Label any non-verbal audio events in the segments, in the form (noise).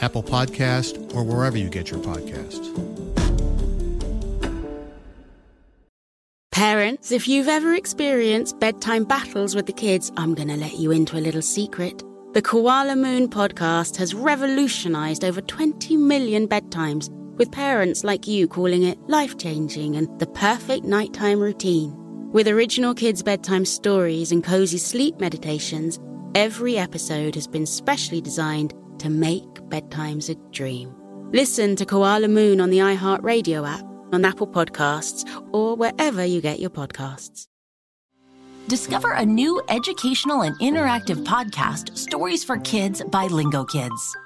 Apple Podcast, or wherever you get your podcasts. Parents, if you've ever experienced bedtime battles with the kids, I'm going to let you into a little secret. The Koala Moon podcast has revolutionized over 20 million bedtimes, with parents like you calling it life changing and the perfect nighttime routine. With original kids' bedtime stories and cozy sleep meditations, every episode has been specially designed to make bedtimes a dream. Listen to Koala Moon on the iHeartRadio app, on Apple Podcasts, or wherever you get your podcasts. Discover a new educational and interactive podcast, Stories for Kids by Lingokids.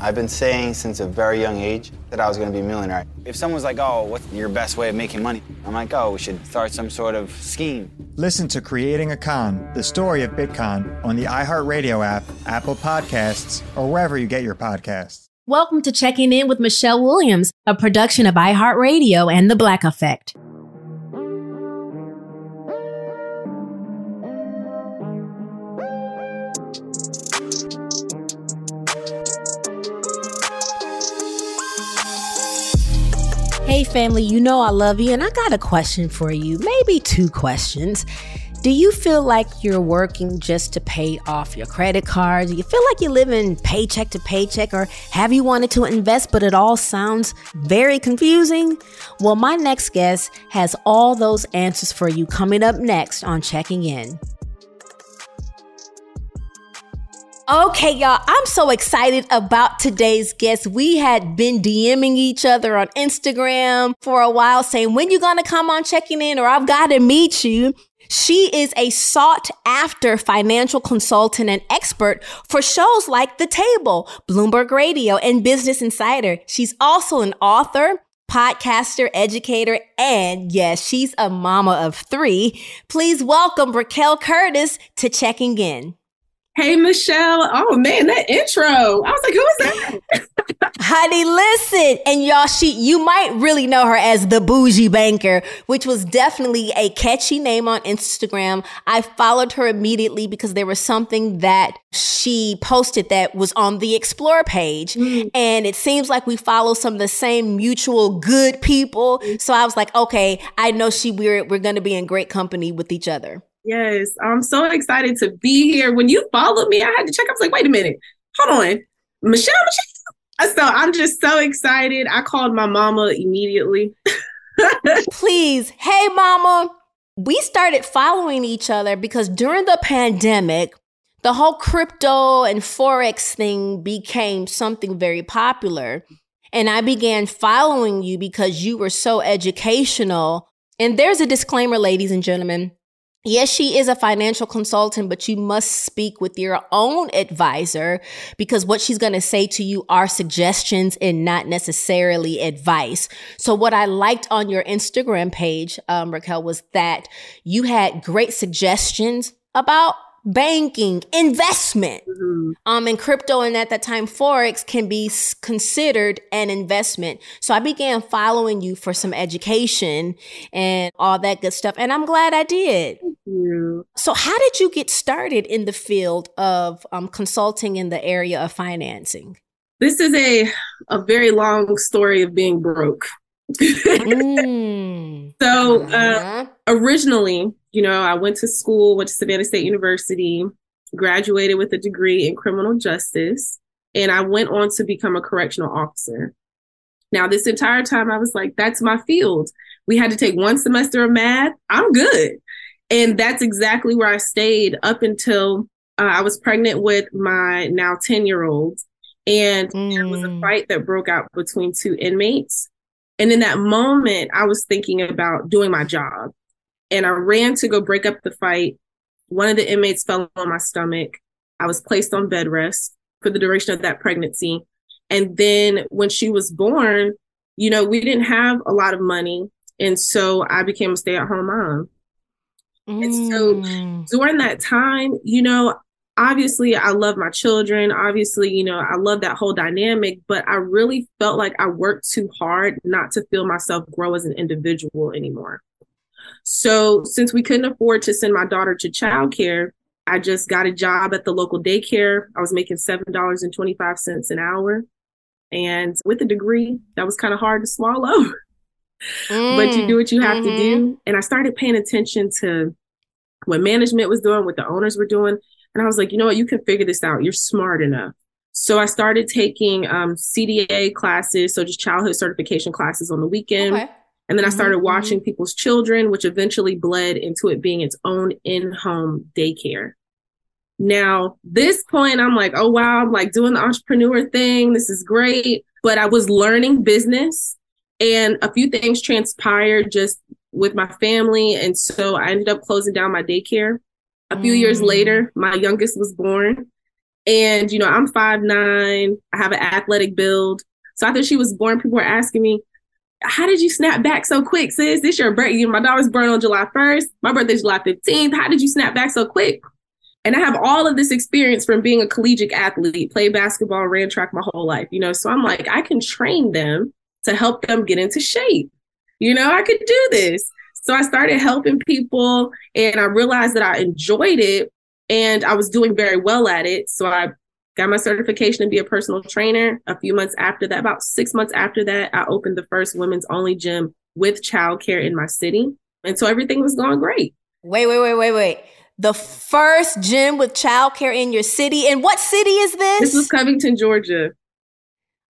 I've been saying since a very young age that I was going to be a millionaire. If someone's like, oh, what's your best way of making money? I'm like, oh, we should start some sort of scheme. Listen to Creating a Con, the story of Bitcoin on the iHeartRadio app, Apple Podcasts, or wherever you get your podcasts. Welcome to Checking In with Michelle Williams, a production of iHeartRadio and The Black Effect. Hey, family, you know I love you, and I got a question for you. Maybe two questions. Do you feel like you're working just to pay off your credit cards? Do you feel like you're living paycheck to paycheck? Or have you wanted to invest, but it all sounds very confusing? Well, my next guest has all those answers for you coming up next on Checking In. Okay, y'all, I'm so excited about today's guest. We had been DMing each other on Instagram for a while saying, when you gonna come on checking in or I've got to meet you. She is a sought after financial consultant and expert for shows like The Table, Bloomberg Radio, and Business Insider. She's also an author, podcaster, educator, and yes, she's a mama of three. Please welcome Raquel Curtis to Checking In. Hey, Michelle. Oh, man, that intro. I was like, who is that? (laughs) Honey, listen. And y'all, she, you might really know her as the bougie banker, which was definitely a catchy name on Instagram. I followed her immediately because there was something that she posted that was on the explore page. Mm. And it seems like we follow some of the same mutual good people. So I was like, okay, I know she, we're, we're going to be in great company with each other. Yes, I'm so excited to be here. When you followed me, I had to check. I was like, wait a minute, hold on, Michelle, Michelle. So I'm just so excited. I called my mama immediately. (laughs) Please, hey, mama. We started following each other because during the pandemic, the whole crypto and Forex thing became something very popular. And I began following you because you were so educational. And there's a disclaimer, ladies and gentlemen Yes, she is a financial consultant, but you must speak with your own advisor because what she's going to say to you are suggestions and not necessarily advice. So what I liked on your Instagram page, um, Raquel, was that you had great suggestions about banking, investment. Mm-hmm. Um, and crypto and at that time, Forex can be considered an investment. So I began following you for some education and all that good stuff. And I'm glad I did. Thank you. So how did you get started in the field of um, consulting in the area of financing? This is a, a very long story of being broke. (laughs) mm. So, uh, uh-huh. originally, you know, I went to school, went to Savannah State University, graduated with a degree in criminal justice, and I went on to become a correctional officer. Now, this entire time, I was like, that's my field. We had to take one semester of math. I'm good. And that's exactly where I stayed up until uh, I was pregnant with my now 10 year old. And mm. there was a mm. fight that broke out between two inmates. And in that moment, I was thinking about doing my job and I ran to go break up the fight. One of the inmates fell on my stomach. I was placed on bed rest for the duration of that pregnancy. And then when she was born, you know, we didn't have a lot of money. And so I became a stay at home mom. Mm. And so mm. during that time, you know, obviously I love my children. Obviously, you know, I love that whole dynamic, but I really felt like I worked too hard not to feel myself grow as an individual anymore. So since we couldn't afford to send my daughter to childcare, I just got a job at the local daycare. I was making $7.25 an hour. And with a degree, that was kind of hard to swallow. Mm, (laughs) but you do what you have mm-hmm. to do. And I started paying attention to what management was doing, what the owners were doing. And I was like, you know what, you can figure this out. You're smart enough. So I started taking um, CDA classes, so just childhood certification classes on the weekend. Okay. And then I started mm-hmm. watching people's children, which eventually bled into it being its own in home daycare. Now, this point, I'm like, oh, wow, I'm like doing the entrepreneur thing. This is great. But I was learning business and a few things transpired just with my family. And so I ended up closing down my daycare. A few mm. years later, my youngest was born. And, you know, I'm five nine. I have an athletic build. So after she was born, people were asking me, how did you snap back so quick, sis? This your birthday. My daughter's born on July 1st. My birthday's July 15th. How did you snap back so quick? And I have all of this experience from being a collegiate athlete, played basketball, ran track my whole life, you know. So I'm like, I can train them to help them get into shape. You know, I could do this. So I started helping people and I realized that I enjoyed it and I was doing very well at it. So I got my certification to be a personal trainer. A few months after that, about six months after that, I opened the first women's only gym with childcare in my city. And so everything was going great. Wait, wait, wait, wait, wait. The first gym with childcare in your city. And what city is this? This was Covington, Georgia.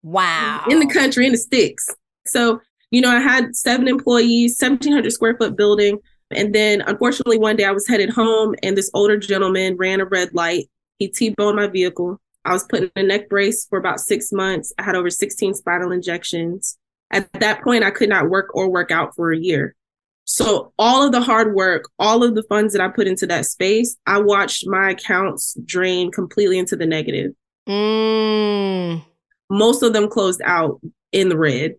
Wow. In the country, in the sticks. So, you know, I had seven employees, 1,700 square foot building. And then unfortunately, one day I was headed home and this older gentleman ran a red light. He T boned my vehicle. I was put in a neck brace for about six months. I had over 16 spinal injections. At that point, I could not work or work out for a year. So, all of the hard work, all of the funds that I put into that space, I watched my accounts drain completely into the negative. Mm. Most of them closed out in the red.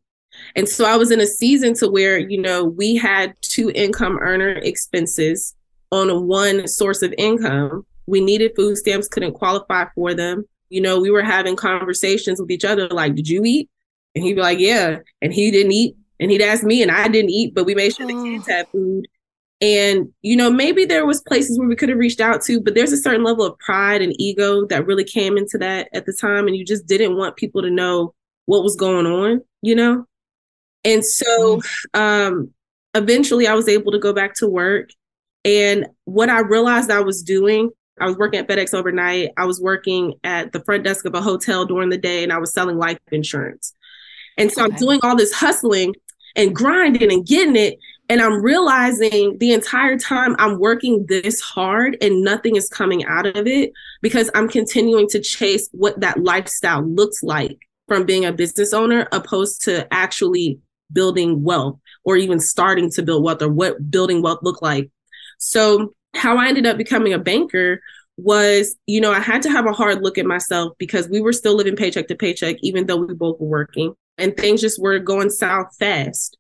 And so I was in a season to where, you know, we had two income earner expenses on one source of income. We needed food stamps, couldn't qualify for them you know, we were having conversations with each other like, did you eat? And he'd be like, yeah. And he didn't eat. And he'd ask me, and I didn't eat, but we made sure the kids had food. And, you know, maybe there was places where we could have reached out to, but there's a certain level of pride and ego that really came into that at the time. And you just didn't want people to know what was going on, you know? And so mm. um, eventually I was able to go back to work. And what I realized I was doing I was working at FedEx overnight. I was working at the front desk of a hotel during the day and I was selling life insurance. And so okay. I'm doing all this hustling and grinding and getting it. And I'm realizing the entire time I'm working this hard and nothing is coming out of it because I'm continuing to chase what that lifestyle looks like from being a business owner opposed to actually building wealth or even starting to build wealth or what building wealth look like. So how I ended up becoming a banker was, you know, I had to have a hard look at myself because we were still living paycheck to paycheck, even though we both were working, and things just were going south fast.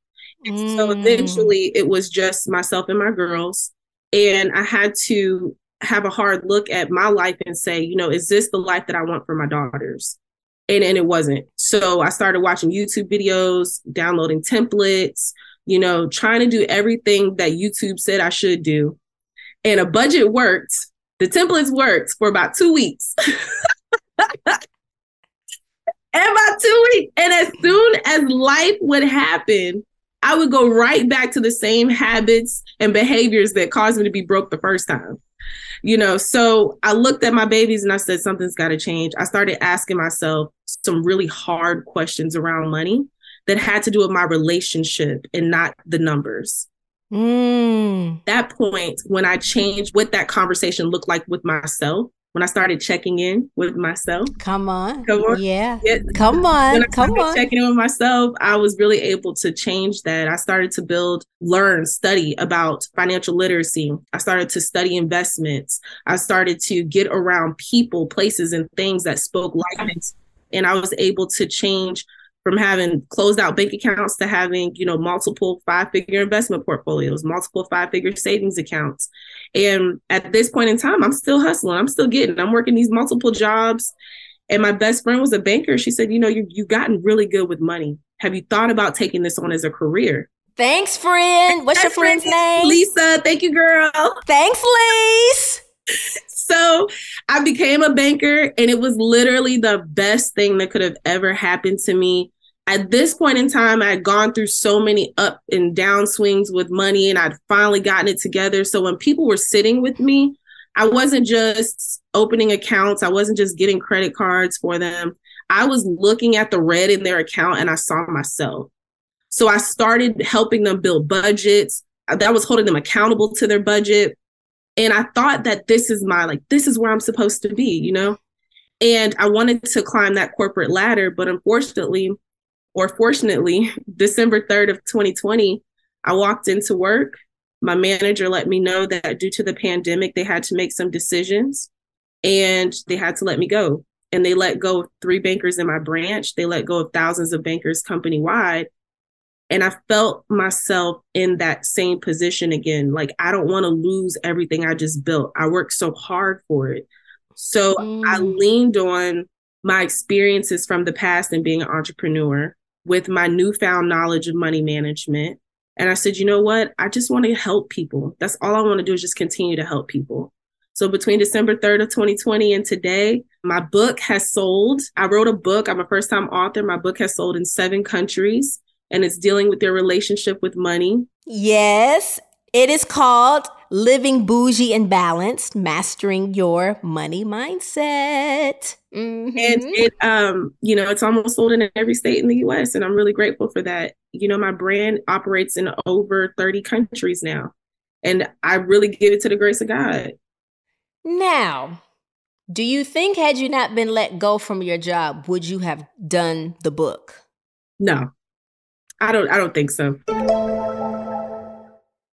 Mm. So eventually it was just myself and my girls. And I had to have a hard look at my life and say, you know, is this the life that I want for my daughters? And and it wasn't. So I started watching YouTube videos, downloading templates, you know, trying to do everything that YouTube said I should do. And a budget worked. The templates worked for about two weeks. (laughs) and about two weeks. And as soon as life would happen, I would go right back to the same habits and behaviors that caused me to be broke the first time. You know, so I looked at my babies and I said, something's got to change. I started asking myself some really hard questions around money that had to do with my relationship and not the numbers. Mm. That point, when I changed what that conversation looked like with myself, when I started checking in with myself. Come on. Come on. Yeah. yeah. Come on. When I Come on. Checking in with myself, I was really able to change that. I started to build, learn, study about financial literacy. I started to study investments. I started to get around people, places, and things that spoke life. And I was able to change from having closed out bank accounts to having you know multiple five figure investment portfolios multiple five figure savings accounts. And at this point in time i'm still hustling. I'm still getting i'm working these multiple jobs. And my best friend was a banker. She said you know you, you've gotten really good with money. Have you thought about taking this on as a career? Thanks friend. What's your friend's name? Lisa. Thank you girl. Thanks lisa so I became a banker, and it was literally the best thing that could have ever happened to me at this point in time, I had gone through so many up and down swings with money and I'd finally gotten it together. So when people were sitting with me, I wasn't just opening accounts, I wasn't just getting credit cards for them. I was looking at the red in their account and I saw myself. So I started helping them build budgets. Uh, that was holding them accountable to their budget. And I thought that this is my, like, this is where I'm supposed to be, you know? And I wanted to climb that corporate ladder. But unfortunately, or fortunately, (laughs) December 3rd of 2020, I walked into work. My manager let me know that due to the pandemic, they had to make some decisions and they had to let me go. And they let go of three bankers in my branch. They let go of thousands of bankers company wide. And I felt myself in that same position again. Like, I don't want to lose everything I just built. I worked so hard for it. So mm. I leaned on my experiences from the past and being an entrepreneur with my newfound knowledge of money management. And I said, you know what? I just want to help people. That's all I want to do is just continue to help people. So between December 3rd of 2020 and today, my book has sold. I wrote a book. I'm a first time author. My book has sold in seven countries and it's dealing with their relationship with money. Yes. It is called Living Bougie and Balanced, Mastering Your Money Mindset. Mm-hmm. And it, um, you know, it's almost sold in every state in the US. And I'm really grateful for that. You know, my brand operates in over 30 countries now. And I really give it to the grace of God. Now, do you think had you not been let go from your job, would you have done the book? No. I don't I don't think so.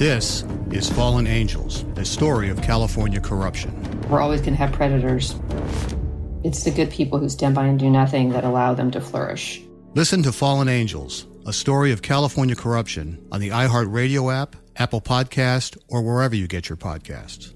This is Fallen Angels, a story of California corruption. We're always going to have predators. It's the good people who stand by and do nothing that allow them to flourish. Listen to Fallen Angels a story of California corruption on the iHeartRadio app, Apple Podcast, or wherever you get your podcasts.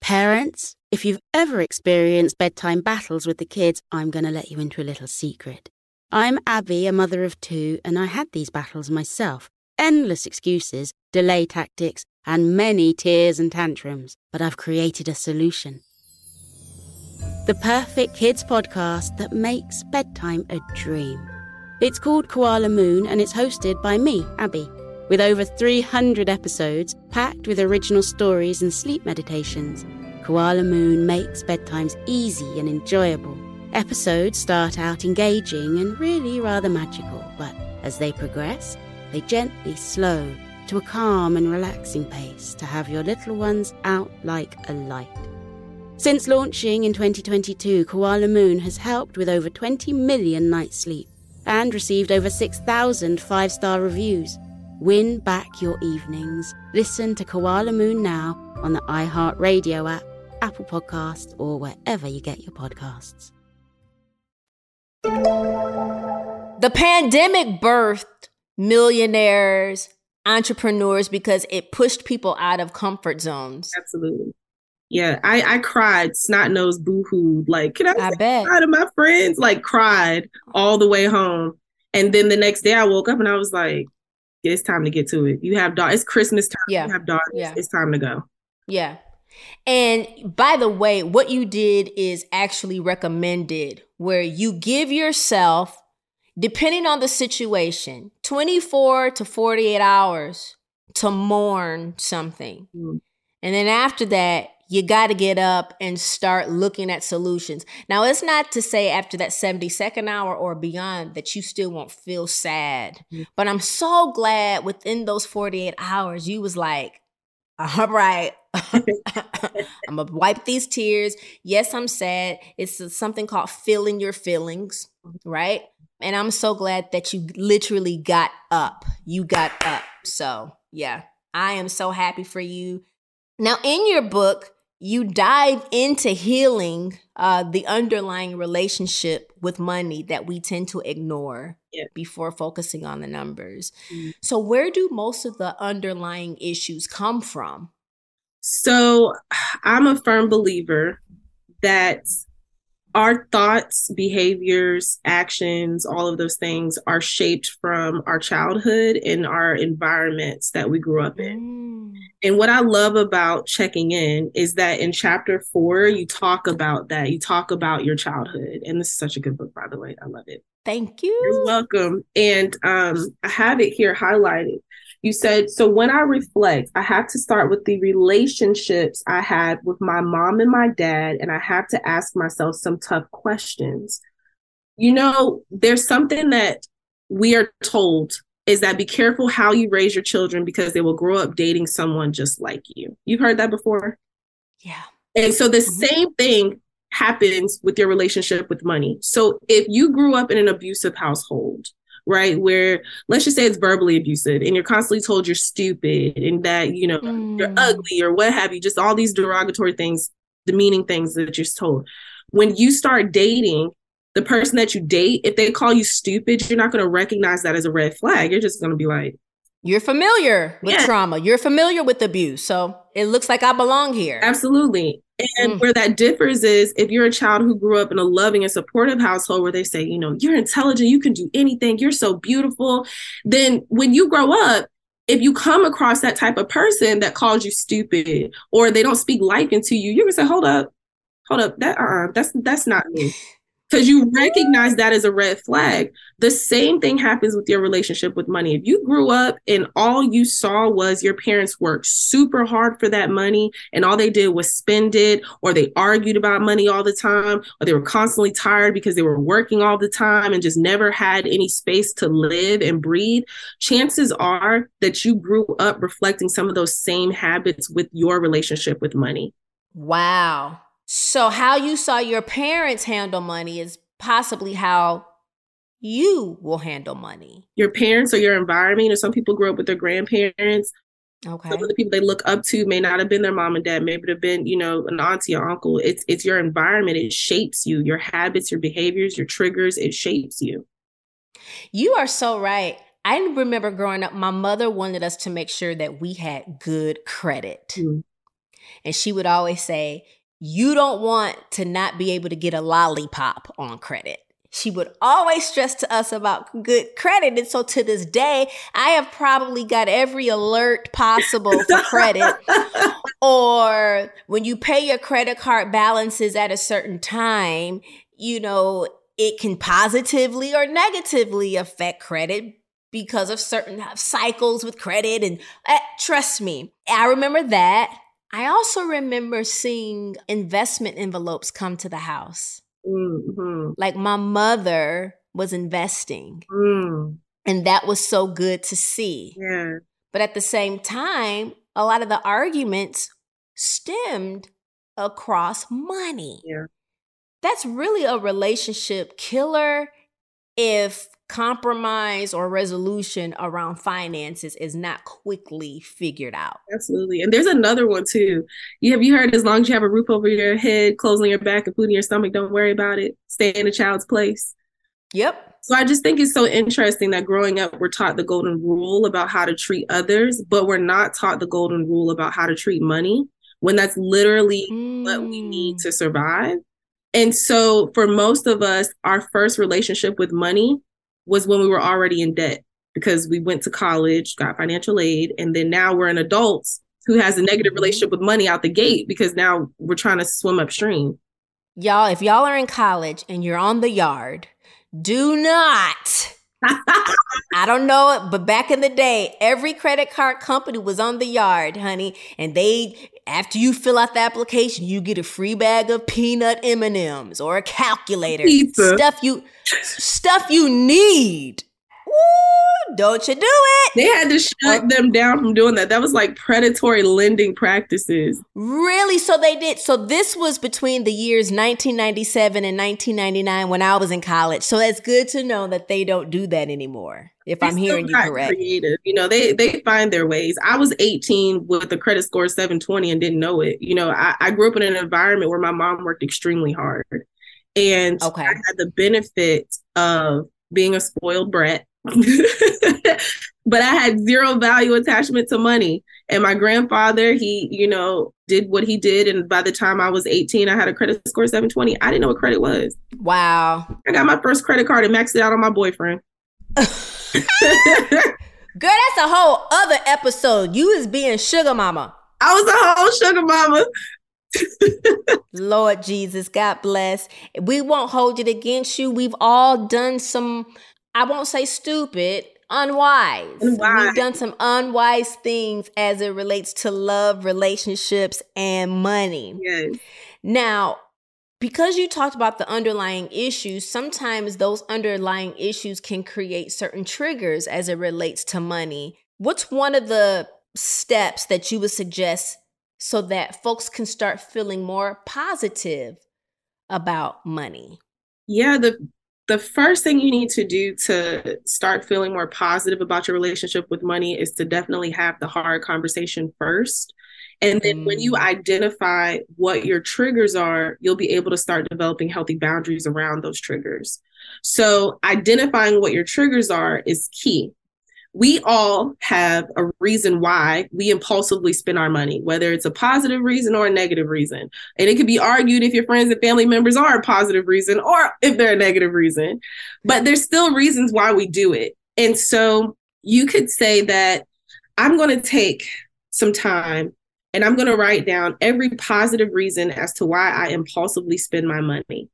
Parents, if you've ever experienced bedtime battles with the kids, I'm going to let you into a little secret. I'm Abby, a mother of two, and I had these battles myself. Endless excuses, delay tactics, and many tears and tantrums. But I've created a solution the perfect kids podcast that makes bedtime a dream. It's called Koala Moon and it's hosted by me, Abby, with over 300 episodes packed with original stories and sleep meditations. Koala Moon makes bedtimes easy and enjoyable. Episodes start out engaging and really rather magical, but as they progress, they gently slow to a calm and relaxing pace to have your little ones out like a light. Since launching in 2022, Koala Moon has helped with over 20 million nights sleep and received over 6,000 five star reviews. Win back your evenings. Listen to Koala Moon now on the iHeartRadio app, Apple Podcasts, or wherever you get your podcasts. The pandemic birthed millionaires, entrepreneurs because it pushed people out of comfort zones. Absolutely. Yeah, I I cried, snot nose, boo hoo. Like, can I, I bet out of my friends? Like, cried all the way home. And then the next day, I woke up and I was like, "It's time to get to it. You have daughters. It's Christmas time. Yeah, you have daughters. Yeah. It's time to go." Yeah. And by the way, what you did is actually recommended, where you give yourself, depending on the situation, 24 to 48 hours to mourn something. Mm. And then after that, you got to get up and start looking at solutions. Now, it's not to say after that 72nd hour or beyond that you still won't feel sad, mm-hmm. but I'm so glad within those 48 hours, you was like, all right, (laughs) (laughs) I'm gonna wipe these tears. Yes, I'm sad. It's something called feeling your feelings, right? And I'm so glad that you literally got up. You got up. So, yeah, I am so happy for you. Now, in your book, you dive into healing uh, the underlying relationship with money that we tend to ignore yeah. before focusing on the numbers. Mm. So, where do most of the underlying issues come from? So (sighs) I'm a firm believer that our thoughts, behaviors, actions, all of those things are shaped from our childhood and our environments that we grew up in. And what I love about checking in is that in chapter four, you talk about that. You talk about your childhood. And this is such a good book, by the way. I love it. Thank you. You're welcome. And um, I have it here highlighted. You said, so when I reflect, I have to start with the relationships I had with my mom and my dad, and I have to ask myself some tough questions. You know, there's something that we are told is that be careful how you raise your children because they will grow up dating someone just like you. You've heard that before? Yeah. And so the mm-hmm. same thing happens with your relationship with money. So if you grew up in an abusive household, right, where let's just say it's verbally abusive and you're constantly told you're stupid and that, you know, mm. you're ugly or what have you, just all these derogatory things, demeaning things that you're told. When you start dating, the person that you date, if they call you stupid, you're not going to recognize that as a red flag. You're just going to be like, you're familiar with yeah. trauma. You're familiar with abuse. So it looks like I belong here. Absolutely. And mm. where that differs is if you're a child who grew up in a loving and supportive household where they say, you know, you're intelligent, you can do anything, you're so beautiful, then when you grow up, if you come across that type of person that calls you stupid or they don't speak life into you, you're gonna say, hold up, hold up, that uh, that's that's not me because you recognize that as a red flag. The same thing happens with your relationship with money. If you grew up and all you saw was your parents worked super hard for that money and all they did was spend it, or they argued about money all the time, or they were constantly tired because they were working all the time and just never had any space to live and breathe, chances are that you grew up reflecting some of those same habits with your relationship with money. Wow. So, how you saw your parents handle money is possibly how you will handle money. Your parents or your environment, or some people grew up with their grandparents. Okay. Some of the people they look up to may not have been their mom and dad. Maybe it have been, you know, an auntie or uncle. It's it's your environment. It shapes you. Your habits, your behaviors, your triggers. It shapes you. You are so right. I remember growing up, my mother wanted us to make sure that we had good credit. Mm. And she would always say, you don't want to not be able to get a lollipop on credit. She would always stress to us about good credit. And so to this day, I have probably got every alert possible for (laughs) credit. or when you pay your credit card balances at a certain time, you know, it can positively or negatively affect credit because of certain cycles with credit. And uh, trust me, I remember that. I also remember seeing investment envelopes come to the house. Mm-hmm. Like my mother was investing. Mm. And that was so good to see. Yeah. But at the same time, a lot of the arguments stemmed across money. Yeah. That's really a relationship killer if compromise or resolution around finances is not quickly figured out. Absolutely. And there's another one too. You have you heard as long as you have a roof over your head, clothes on your back, and food in your stomach, don't worry about it. Stay in a child's place. Yep. So I just think it's so interesting that growing up we're taught the golden rule about how to treat others, but we're not taught the golden rule about how to treat money when that's literally mm. what we need mm. to survive. And so for most of us, our first relationship with money was when we were mm-hmm. already in debt because we went to college, got financial aid, and then now we're an adults who has a negative mm-hmm. relationship with money out the gate because now we're trying to swim upstream. Y'all, if y'all are in college and you're on the yard, do not. (laughs) I don't know it, but back in the day, every credit card company was on the yard, honey, and they after you fill out the application, you get a free bag of peanut M&Ms or a calculator. Pizza. Stuff you stuff you need. Don't you do it. They had to shut them down from doing that. That was like predatory lending practices. Really? So they did. So this was between the years 1997 and 1999 when I was in college. So that's good to know that they don't do that anymore. If I'm hearing you correct. Creative. You know, they they find their ways. I was 18 with a credit score 720 and didn't know it. You know, I, I grew up in an environment where my mom worked extremely hard. And okay. I had the benefit of being a spoiled brat (laughs) but I had zero value attachment to money. And my grandfather, he, you know, did what he did. And by the time I was 18, I had a credit score 720. I didn't know what credit was. Wow. I got my first credit card and maxed it out on my boyfriend. (laughs) (laughs) Girl, that's a whole other episode. You was being sugar mama. I was a whole sugar mama. Lord Jesus, God bless. We won't hold it against you. We've all done some, I won't say stupid, unwise. unwise. We've done some unwise things as it relates to love, relationships, and money. Yes. Now, because you talked about the underlying issues, sometimes those underlying issues can create certain triggers as it relates to money. What's one of the steps that you would suggest so that folks can start feeling more positive about money? Yeah, the the first thing you need to do to start feeling more positive about your relationship with money is to definitely have the hard conversation first. And then when you mm. identify what your triggers are, you'll be able to start developing healthy boundaries around those triggers. So, identifying what your triggers are is key. We all have a reason why we impulsively spend our money, whether it's a positive reason or a negative reason. And it can be argued if your friends and family members are a positive reason or if they're a negative reason. But there's still reasons why we do it. And so, you could say that I'm going to take some time and I'm going to write down every positive reason as to why I impulsively spend my money.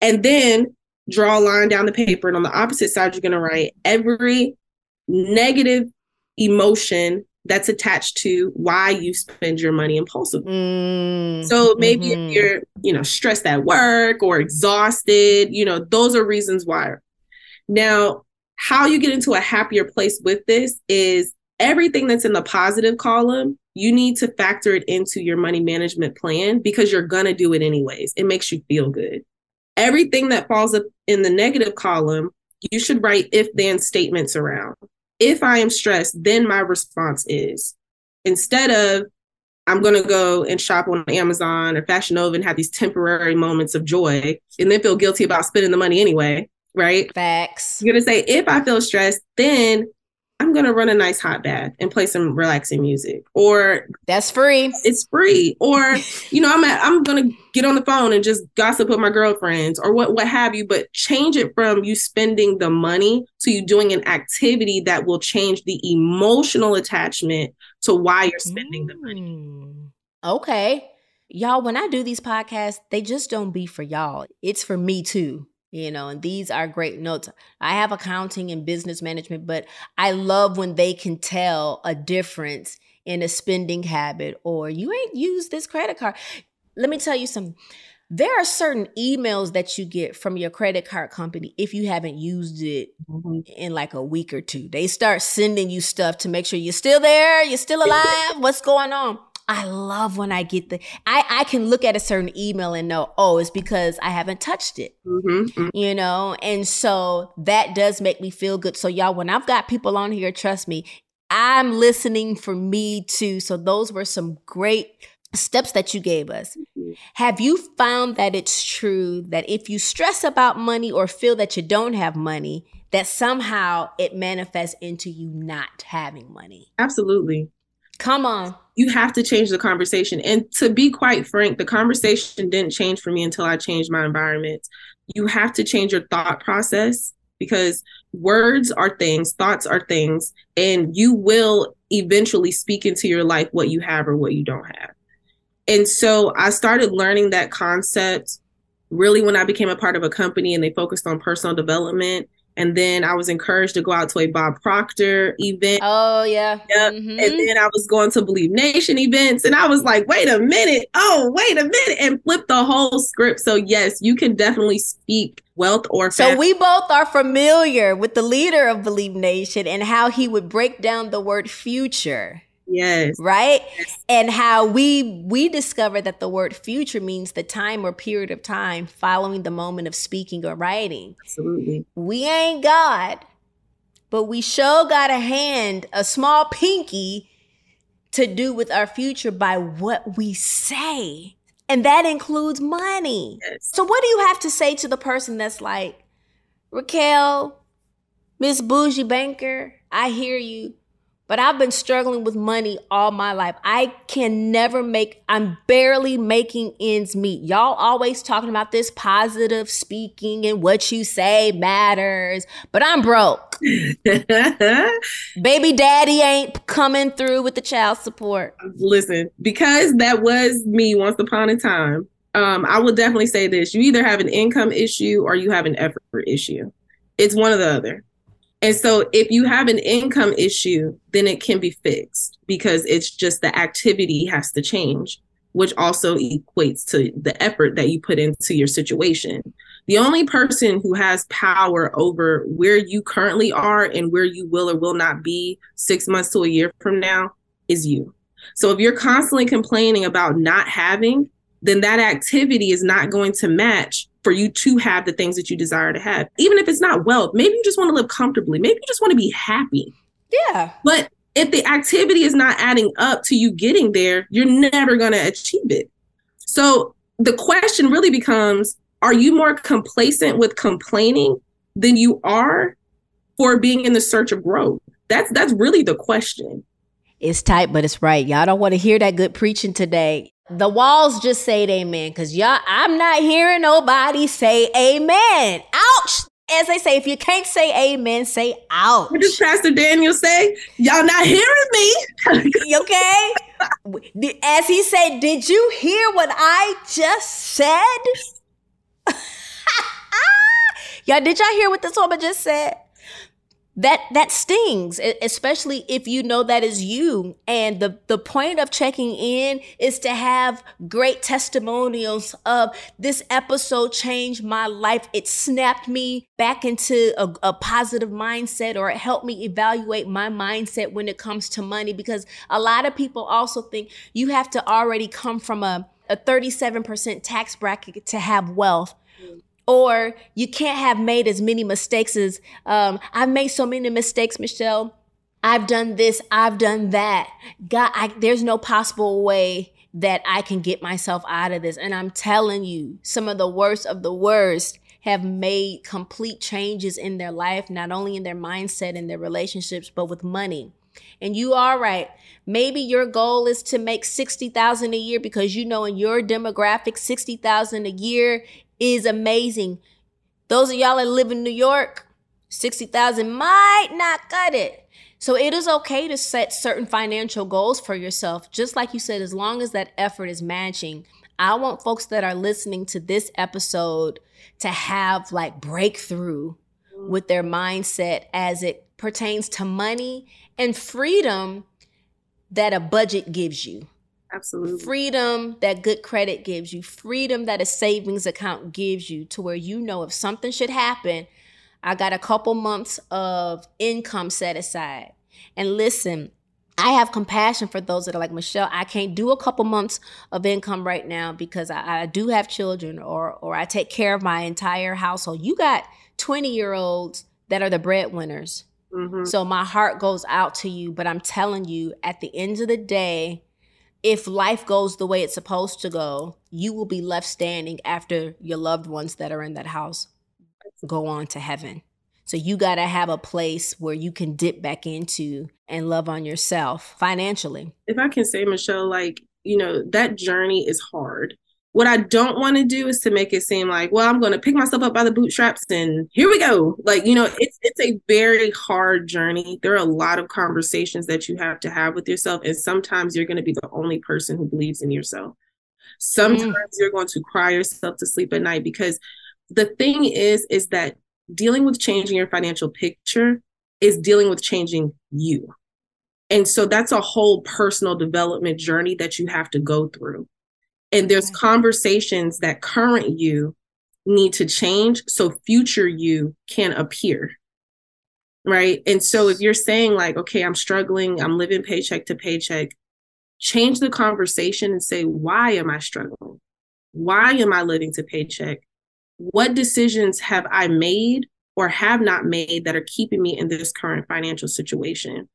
And then draw a line down the paper. And on the opposite side, you're going to write every negative emotion that's attached to why you spend your money impulsively. Mm, so maybe mm-hmm. if you're, you know, stressed at work or exhausted, you know, those are reasons why. Now, how you get into a happier place with this is everything that's in the positive column you need to factor it into your money management plan because you're going to do it anyways. It makes you feel good. Everything that falls up in the negative column, you should write if then statements around. If I am stressed, then my response is instead of I'm going to go and shop on Amazon or Fashion Nova and have these temporary moments of joy and then feel guilty about spending the money anyway, right? Facts. You're going to say, if I feel stressed, then I'm gonna run a nice hot bath and play some relaxing music. Or that's free. It's free. Or, (laughs) you know, I'm at, I'm gonna get on the phone and just gossip with my girlfriends or what what have you, but change it from you spending the money to you doing an activity that will change the emotional attachment to why you're spending mm. the money. Okay. Y'all, when I do these podcasts, they just don't be for y'all. It's for me too you know and these are great notes. I have accounting and business management but i love when they can tell a difference in a spending habit or you ain't used this credit card. Let me tell you something. There are certain emails that you get from your credit card company if you haven't used it mm-hmm. in like a week or two. They start sending you stuff to make sure you're still there you're still alive what's going on I love when I get the I I can look at a certain email and know, oh, it's because I haven't touched it. Mm-hmm, mm-hmm. You know, and so that does make me feel good. So y'all, when I've got people on here, trust me, I'm listening for me too. So those were some great steps that you gave us. Mm-hmm. Have you found that it's true that if you stress about money or feel that you don't have money, that somehow it manifests into you not having money? Absolutely. Come on. You have to change the conversation. And to be quite frank, the conversation didn't change for me until I changed my environment. You have to change your thought process because words are things, thoughts are things, and you will eventually speak into your life what you have or what you don't have. And so I started learning that concept really when I became a part of a company and they focused on personal development and then I was encouraged to go out to a Bob Proctor event. Oh, yeah. Yep. Mm-hmm. And then I was going to Believe Nation events. And I was like, wait a minute. Oh, wait a minute. And flip the whole script. So, yes, you can definitely speak wealth or So, we both are familiar with the leader of Believe Nation and how he would break down the word future. Yes. Right? Yes. And how we we discover that the word future means the time or period of time following the moment of speaking or writing. Absolutely. We ain't God, but we sure got a hand, a small pinky to do with our future by what we say. And that includes money. Yes. So what do you have to say to the person that's like, Raquel, Miss Bougie Banker, I hear you But I've been struggling with money all my life. I can never make, I'm barely making ends meet. Y'all always talking about this positive speaking and what you say matters, but I'm broke. (laughs) Baby daddy ain't coming through with the child support. Listen, because that was me once upon a time, um, I will definitely say this you either have an income issue or you have an effort issue. It's one or the other. And so if you have an income issue, then it can be fixed because it's just the activity has to change, which also equates to the effort that you put into your situation. The only person who has power over where you currently are and where you will or will not be six months to a year from now is you. So if you're constantly complaining about not having, then that activity is not going to match for you to have the things that you desire to have. Even if it's not wealth, maybe you just want to live comfortably. Maybe you just want to be happy. Yeah. But if the activity is not adding up to you getting there, you're never going to achieve it. So the question really becomes are you more complacent with complaining than you are for being in the search of growth? That's that's really the question. It's tight, but it's right. Y'all don't want to hear that good preaching today. The walls just say amen because y'all, I'm not hearing nobody say amen. Ouch. As they say, if you can't say amen, say ouch. What does Pastor Daniel say? Y'all not hearing me. (laughs) okay? As he said, did you hear what I just said? (laughs) y'all, did y'all hear what this woman just said? That that stings especially if you know that is you. And the the point of checking in is to have great testimonials of this episode changed my life. It snapped me back into a, a positive mindset or it helped me evaluate my mindset when it comes to money. Because a lot of people also think you have to already come from a a 37% tax bracket to have wealth or you can't have made as many mistakes as um, I've made so many mistakes, Michelle. I've done this, I've done that. God, I, there's no possible way that I can get myself out of this. And I'm telling you, some of the worst of the worst have made complete changes in their life, not only in their mindset and their relationships, but with money. And you are right. Maybe your goal is to make 60,000 a year because you know in your demographic 60,000 a year is amazing. Those of y'all that live in New York, 60,000 might not cut it. So it is okay to set certain financial goals for yourself. Just like you said, as long as that effort is matching. I want folks that are listening to this episode to have like breakthrough with their mindset as it pertains to money and freedom that a budget gives you. Absolutely. Freedom that good credit gives you, freedom that a savings account gives you to where you know if something should happen, I got a couple months of income set aside. And listen, I have compassion for those that are like Michelle. I can't do a couple months of income right now because I, I do have children or or I take care of my entire household. You got 20 year olds that are the breadwinners. Mm-hmm. So my heart goes out to you, but I'm telling you, at the end of the day, if life goes the way it's supposed to go, you will be left standing after your loved ones that are in that house go on to heaven. So you got to have a place where you can dip back into and love on yourself financially. If I can say, Michelle, like, you know, that journey is hard. What I don't want to do is to make it seem like, well, I'm going to pick myself up by the bootstraps and here we go. Like, you know, it's it's a very hard journey. There are a lot of conversations that you have to have with yourself and sometimes you're going to be the only person who believes in yourself. Sometimes mm. you're going to cry yourself to sleep at night because the thing is is that dealing with changing your financial picture is dealing with changing you. And so that's a whole personal development journey that you have to go through. And there's conversations that current you need to change so future you can appear. Right. And so if you're saying, like, okay, I'm struggling, I'm living paycheck to paycheck, change the conversation and say, why am I struggling? Why am I living to paycheck? What decisions have I made or have not made that are keeping me in this current financial situation?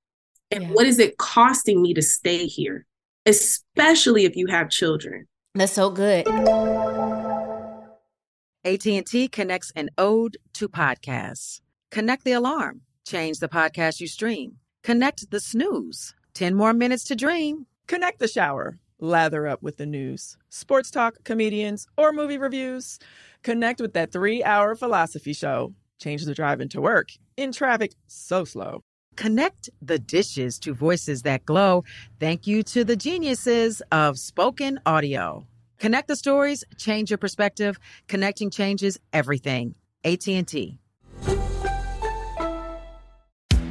And yeah. what is it costing me to stay here? Especially if you have children. That's so good. AT&T connects an ode to podcasts. Connect the alarm. Change the podcast you stream. Connect the snooze. 10 more minutes to dream. Connect the shower. Lather up with the news, sports talk, comedians, or movie reviews. Connect with that three hour philosophy show. Change the drive into work in traffic so slow. Connect the dishes to voices that glow. Thank you to the geniuses of spoken audio. Connect the stories, change your perspective. Connecting changes everything. AT&T.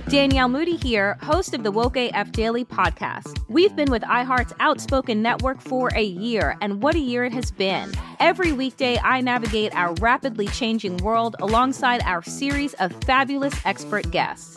Danielle Moody here, host of the Woke AF Daily podcast. We've been with iHeart's Outspoken Network for a year, and what a year it has been. Every weekday, I navigate our rapidly changing world alongside our series of fabulous expert guests.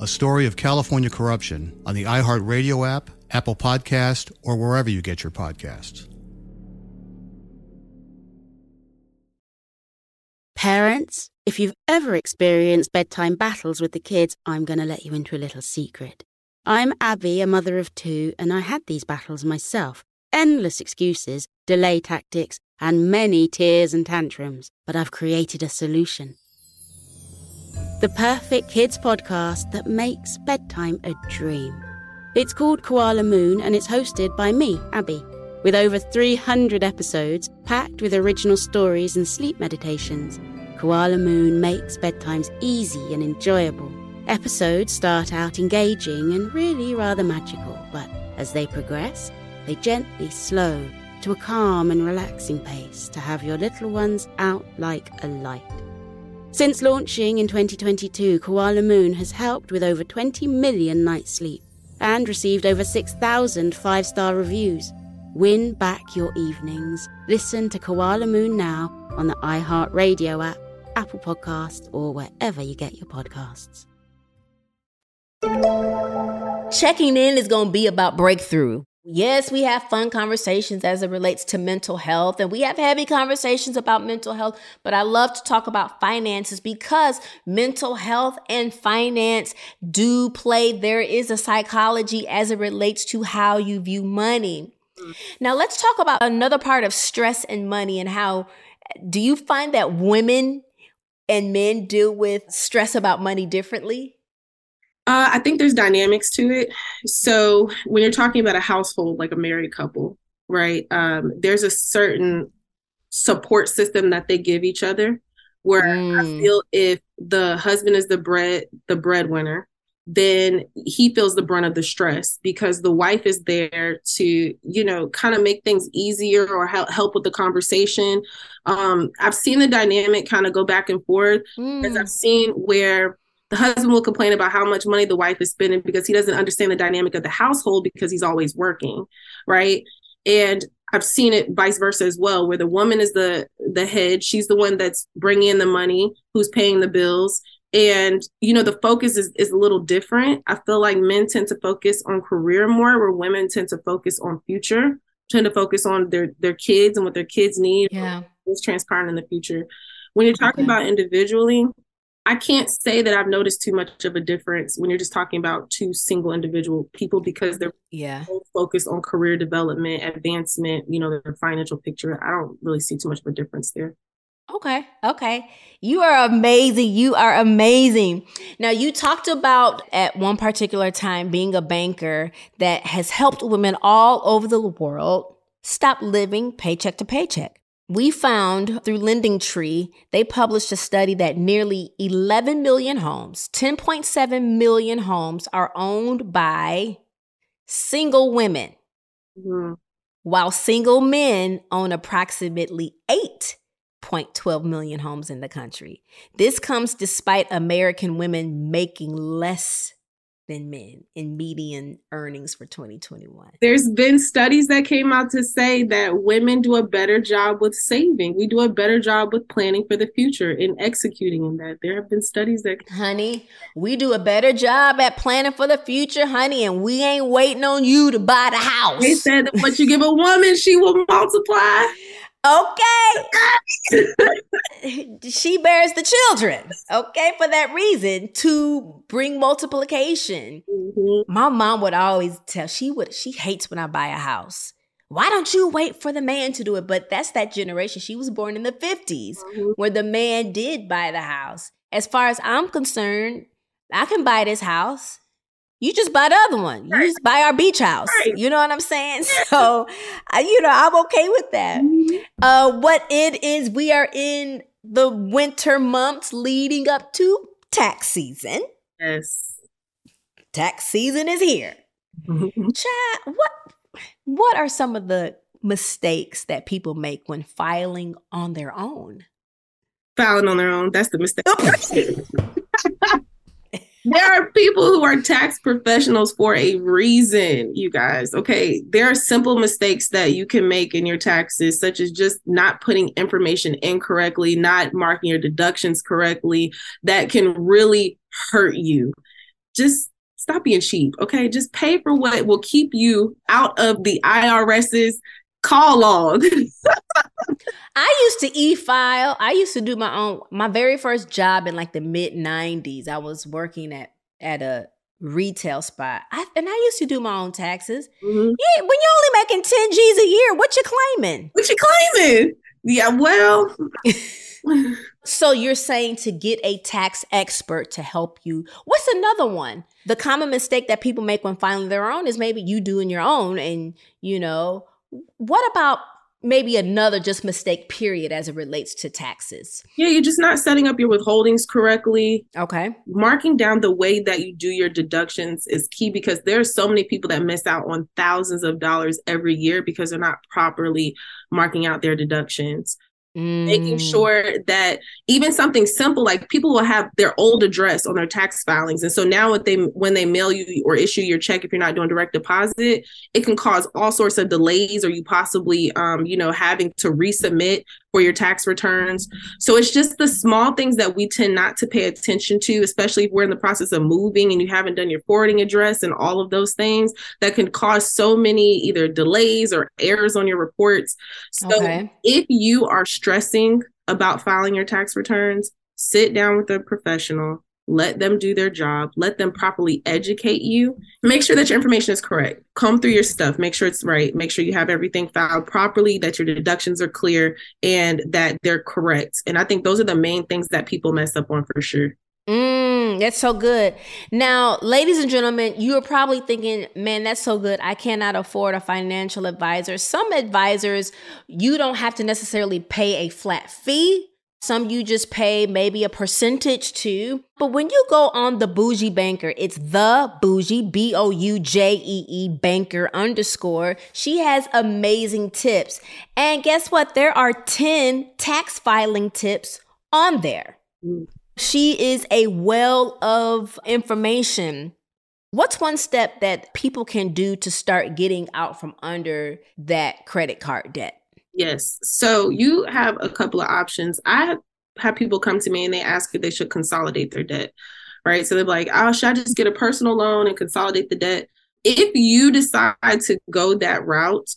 a story of California corruption on the iHeartRadio app, Apple Podcast, or wherever you get your podcasts. Parents, if you've ever experienced bedtime battles with the kids, I'm going to let you into a little secret. I'm Abby, a mother of two, and I had these battles myself. Endless excuses, delay tactics, and many tears and tantrums. But I've created a solution the perfect kids podcast that makes bedtime a dream. It's called Koala Moon and it's hosted by me, Abby, with over 300 episodes packed with original stories and sleep meditations. Koala Moon makes bedtimes easy and enjoyable. Episodes start out engaging and really rather magical, but as they progress, they gently slow to a calm and relaxing pace to have your little ones out like a light. Since launching in 2022, Koala Moon has helped with over 20 million nights' sleep and received over 6,000 five star reviews. Win back your evenings. Listen to Koala Moon now on the iHeartRadio app, Apple Podcasts, or wherever you get your podcasts. Checking in is going to be about breakthrough. Yes, we have fun conversations as it relates to mental health, and we have heavy conversations about mental health. But I love to talk about finances because mental health and finance do play. There is a psychology as it relates to how you view money. Mm-hmm. Now, let's talk about another part of stress and money and how do you find that women and men deal with stress about money differently? Uh, I think there's dynamics to it. So when you're talking about a household, like a married couple, right? Um, there's a certain support system that they give each other. Where mm. I feel if the husband is the bread, the breadwinner, then he feels the brunt of the stress because the wife is there to you know kind of make things easier or help help with the conversation um i've seen the dynamic kind of go back and forth because mm. i've seen where the husband will complain about how much money the wife is spending because he doesn't understand the dynamic of the household because he's always working right? And i've seen it vice versa as well where the woman is the the head she's the one that's bringing in the money who's paying the bills. And you know the focus is, is a little different. I feel like men tend to focus on career more where women tend to focus on future tend to focus on their their kids and what their kids need. Yeah. It's transparent in the future. When you're talking okay. about individually I can't say that I've noticed too much of a difference when you're just talking about two single individual people because they're yeah focused on career development, advancement, you know, their financial picture. I don't really see too much of a difference there. Okay. Okay. You are amazing. You are amazing. Now, you talked about at one particular time being a banker that has helped women all over the world stop living paycheck to paycheck. We found through LendingTree, they published a study that nearly 11 million homes, 10.7 million homes, are owned by single women, mm-hmm. while single men own approximately 8.12 million homes in the country. This comes despite American women making less than men in median earnings for 2021. There's been studies that came out to say that women do a better job with saving. We do a better job with planning for the future and executing in that. There have been studies that Honey, we do a better job at planning for the future, honey, and we ain't waiting on you to buy the house. They said that what you give a woman, she will multiply. Okay. (laughs) she bears the children. Okay. For that reason, to bring multiplication. Mm-hmm. My mom would always tell, she would, she hates when I buy a house. Why don't you wait for the man to do it? But that's that generation. She was born in the 50s mm-hmm. where the man did buy the house. As far as I'm concerned, I can buy this house you just buy the other one. You just buy our beach house. Right. You know what I'm saying? (laughs) So, I, you know, I'm okay with that. Mm-hmm. Uh, what it is, we are in the winter months leading up to tax season. Yes. Tax season is here. (laughs) Chad, what what are some of the mistakes that people make when filing on their own? Filing on their own, that's the mistake. (laughs) there are people who are tax professionals for a reason, you guys. Okay. There are simple mistakes that you can make in your taxes, such as just not putting information incorrectly, not marking your deductions correctly, that can really hurt you. Just stop being cheap. Okay. Just pay for what will keep you out of the IRS's call log. (laughs) I used to e-file. I used to do my own my very first job in like the mid 90s. I was working at at a retail spot. I, and I used to do my own taxes. Mm-hmm. Yeah, when you're only making 10 G's a year, what you claiming? What you claiming? Yeah, well. (laughs) so you're saying to get a tax expert to help you. What's another one? The common mistake that people make when filing their own is maybe you doing your own and, you know, what about maybe another just mistake period as it relates to taxes? Yeah you're just not setting up your withholdings correctly. Okay. Marking down the way that you do your deductions is key because there are so many people that miss out on thousands of dollars every year because they're not properly marking out their deductions Mm. Making sure that even something simple like people will have their old address on their tax filings, and so now what they when they mail you or issue your check, if you're not doing direct deposit, it can cause all sorts of delays, or you possibly, um, you know, having to resubmit for your tax returns. So it's just the small things that we tend not to pay attention to, especially if we're in the process of moving and you haven't done your forwarding address and all of those things that can cause so many either delays or errors on your reports. So Okay. if you are stressing about filing your tax returns, sit down with a professional. Let them do their job. Let them properly educate you. Make sure that your information is correct. Comb through your stuff. Make sure it's right. Make sure you have everything filed properly, that your deductions are clear, and that they're correct. And I think those are the main things that people mess up on for sure. Mm, that's so good. Now, ladies and gentlemen, you are probably thinking, man, that's so good. I cannot afford a financial advisor. Some advisors, you don't have to necessarily pay a flat fee. Some you just pay maybe a percentage to. But when you go on the bougie banker, it's the bougie, B O U J E E banker underscore. She has amazing tips. And guess what? There are 10 tax filing tips on there. She is a well of information. What's one step that people can do to start getting out from under that credit card debt? Yes. So you have a couple of options. I have people come to me and they ask if they should consolidate their debt, right? So they're like, oh, should I just get a personal loan and consolidate the debt? If you decide to go that route,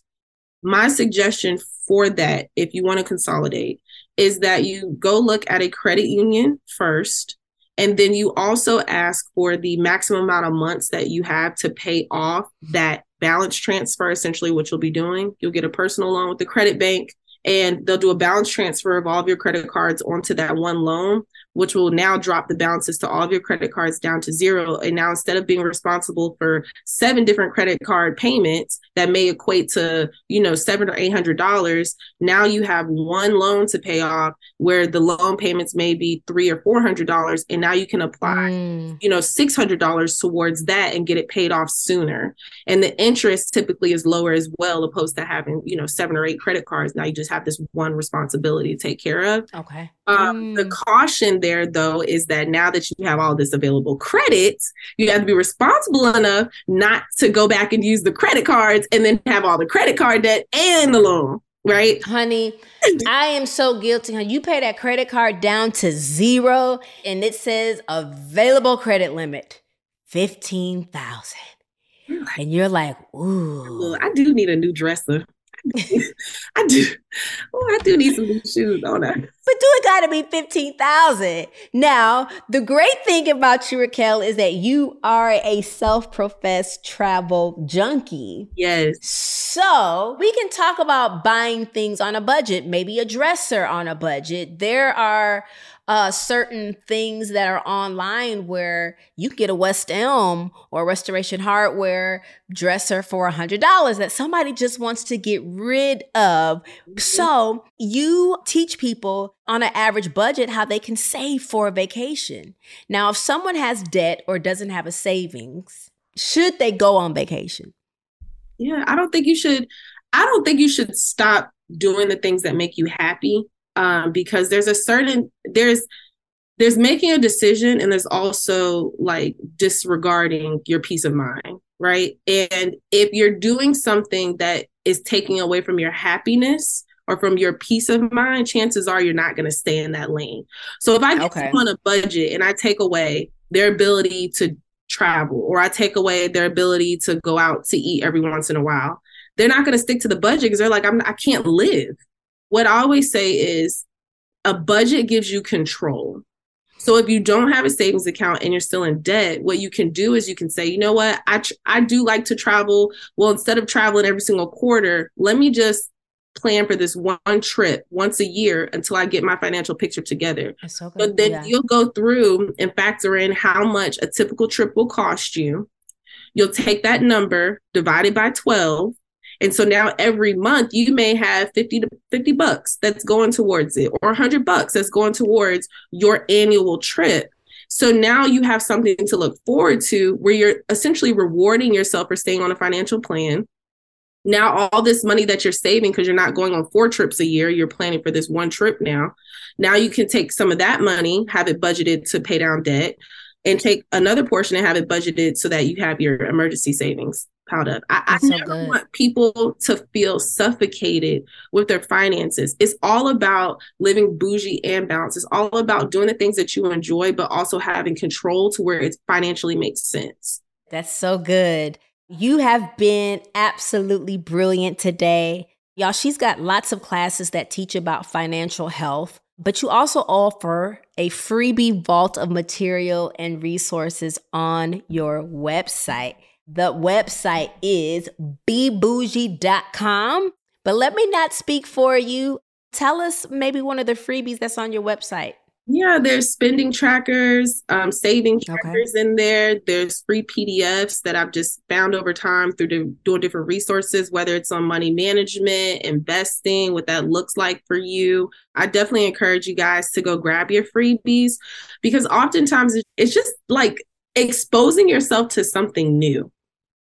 my suggestion for that, if you want to consolidate, is that you go look at a credit union first. And then you also ask for the maximum amount of months that you have to pay off that balance transfer, essentially, what you'll be doing. You'll get a personal loan with the credit bank, and they'll do a balance transfer of all of your credit cards onto that one loan, which will now drop the balances to all of your credit cards down to zero. And now, instead of being responsible for seven different credit card payments that may equate to, you know, seven or eight hundred dollars, now you have one loan to pay off where the loan payments may be three or four hundred dollars, and now you can apply, you know, six hundred dollars towards that and get it paid off sooner. And the interest typically is lower as well, opposed to having, you know, seven or eight credit cards. Now you just have this one responsibility to take care of. Okay. Um, The caution there, though, is that now that you have all this available credit, you have to be responsible enough not to go back and use the credit cards and then have all the credit card debt and the loan, right? Honey, I am so guilty. honey. You pay that credit card down to zero and it says available credit limit 15,000. And you're like, ooh. I do need a new dresser. (laughs) I do. Oh, I do need some new shoes on that. But do it gotta be 15,000. Now, the great thing about you, Raquel, is that you are a self-professed travel junkie. Yes. So we can talk about buying things on a budget, maybe a dresser on a budget. There are uh, certain things that are online where you get a West Elm or Restoration Hardware dresser for a hundred dollars that somebody just wants to get rid of. So you teach people on an average budget how they can save for a vacation. Now, if someone has debt or doesn't have a savings, should they go on vacation? Yeah, I don't think you should. I don't think you should stop doing the things that make you happy um, because there's a certain there's there's making a decision and there's also like disregarding your peace of mind, right? And if you're doing something that is taking away from your happiness or from your peace of mind, chances are you're not going to stay in that lane. So if I get Okay. on a budget and I take away their ability to travel or I take away their ability to go out to eat every once in a while, they're not going to stick to the budget because they're like, I'm, I can't live. What I always say is a budget gives you control. So if you don't have a savings account and you're still in debt, what you can do is you can say, you know what, I tr- I do like to travel. Well, instead of traveling every single quarter, let me just plan for this one trip once a year until I get my financial picture together. so But then Yeah. you'll go through and factor in how much a typical trip will cost you. You'll take that number divided by 12. And so now every month you may have 50 to 50 bucks that's going towards it or 100 bucks that's going towards your annual trip. So now you have something to look forward to where you're essentially rewarding yourself for staying on a financial plan. Now all this money that you're saving because you're not going on four trips a year, you're planning for this one trip now. Now you can take some of that money, have it budgeted to pay down debt. And take another portion and have it budgeted so that you have your emergency savings piled up. I, I never want people to feel suffocated with their finances. It's all about living bougie and balanced. It's all about doing the things that you enjoy, but also having control to where it financially makes sense. That's so good. You have been absolutely brilliant today. Y'all, she's got lots of classes that teach about financial health, but you also offer a freebie vault of material and resources on your website. The website is beboujee.com. But let me not speak for you. Tell us maybe one of the freebies that's on your website. Yeah, there's spending trackers, um, saving trackers okay. in there. There's free PDFs that I've just found over time through the, doing different resources, whether it's on money management, investing, what that looks like for you. I definitely encourage you guys to go grab your freebies because oftentimes it's just like exposing yourself to something new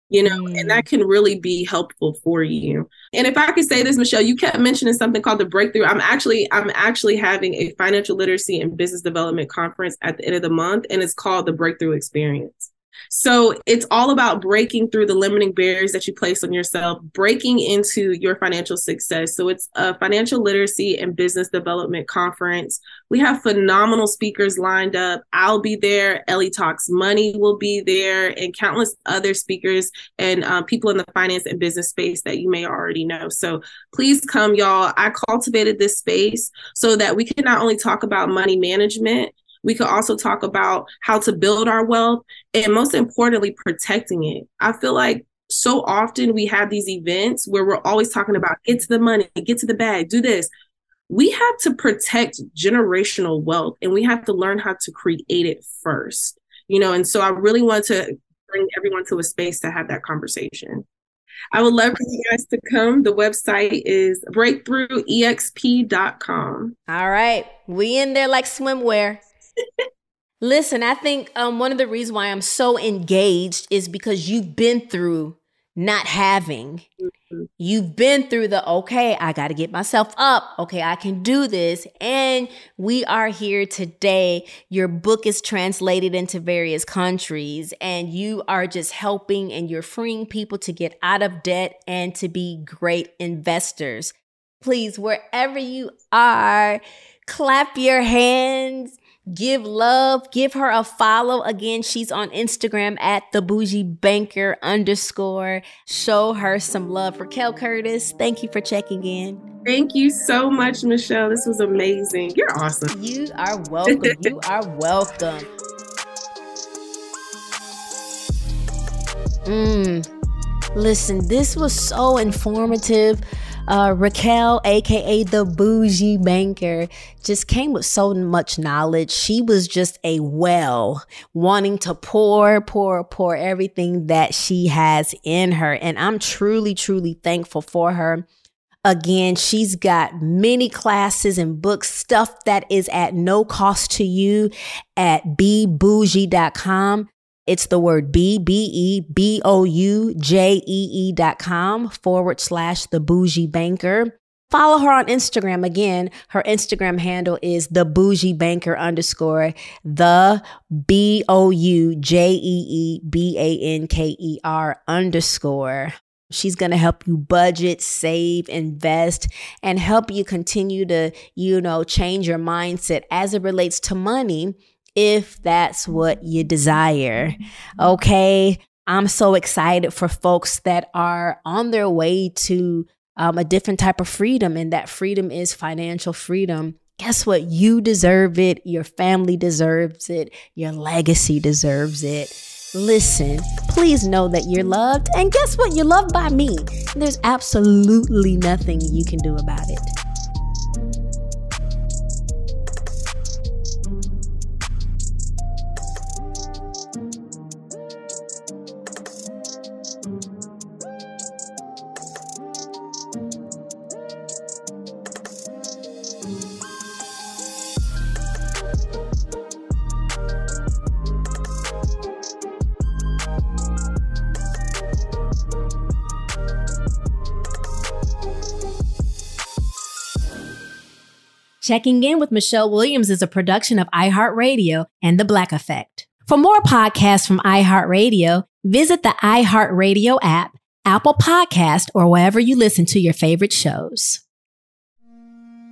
you know, mm. and that can really be helpful for you. And if I could say this, Michelle, you kept mentioning something called the breakthrough. I'm actually, I'm actually having a financial literacy and business development conference at the end of the month, and it's called the Breakthrough Experience. So it's all about breaking through the limiting barriers that you place on yourself, breaking into your financial success. So it's a financial literacy and business development conference. We have phenomenal speakers lined up. I'll be there. Ellie Talks Money will be there, and countless other speakers and um, people in the finance and business space that you may already know. So please come, y'all. I cultivated this space so that we can not only talk about money management, we could also talk about how to build our wealth and most importantly, protecting it. I feel like so often we have these events where we're always talking about get to the money, get to the bag, do this. We have to protect generational wealth and we have to learn how to create it first. You know, and so I really want to bring everyone to a space to have that conversation. I would love for you guys to come. The website is breakthroughexp.com. All right. We in there like swimwear. Listen, I think um, one of the reasons why I'm so engaged is because you've been through not having. Mm-hmm. You've been through the okay, I got to get myself up. Okay, I can do this. And we are here today. Your book is translated into various countries, and you are just helping and you're freeing people to get out of debt and to be great investors. Please, wherever you are, clap your hands give love, give her a follow. Again, she's on Instagram at the bougie banker underscore. Show her some love. for Raquel Curtis, thank you for checking in. Thank you so much, Michelle. This was amazing. You're awesome. You are welcome. you (laughs) are welcome. Mm. Listen, this was so informative uh, Raquel, aka the bougie banker, just came with so much knowledge. She was just a well, wanting to pour, pour, pour everything that she has in her. And I'm truly, truly thankful for her. Again, she's got many classes and books, stuff that is at no cost to you at beboujee.com. It's the word B B E B O U J E E dot com forward slash the bougie banker. Follow her on Instagram. Again, her Instagram handle is the bougie banker underscore the B O U J E E B A N K E R underscore. She's going to help you budget, save, invest, and help you continue to, you know, change your mindset as it relates to money if that's what you desire. Okay. I'm so excited for folks that are on their way to um, a different type of freedom, and that freedom is financial freedom. Guess what? You deserve it. Your family deserves it. Your legacy deserves it. Listen, please know that you're loved. And guess what? You're loved by me. There's absolutely nothing you can do about it. Checking in with Michelle Williams is a production of iHeartRadio and The Black Effect. For more podcasts from iHeartRadio, visit the iHeartRadio app, Apple Podcast, or wherever you listen to your favorite shows.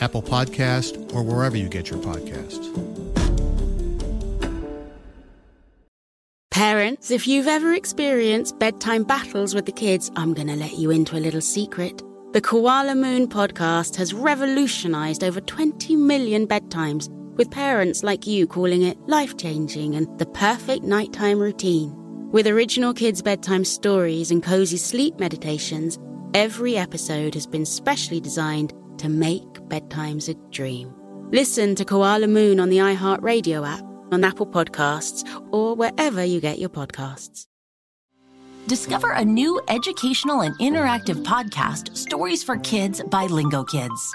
Apple Podcast, or wherever you get your podcasts. Parents, if you've ever experienced bedtime battles with the kids, I'm going to let you into a little secret. The Koala Moon podcast has revolutionized over 20 million bedtimes, with parents like you calling it life changing and the perfect nighttime routine. With original kids' bedtime stories and cozy sleep meditations, every episode has been specially designed to make bedtimes a dream. Listen to Koala Moon on the iHeartRadio app, on Apple Podcasts, or wherever you get your podcasts. Discover a new educational and interactive podcast, Stories for Kids by Lingokids.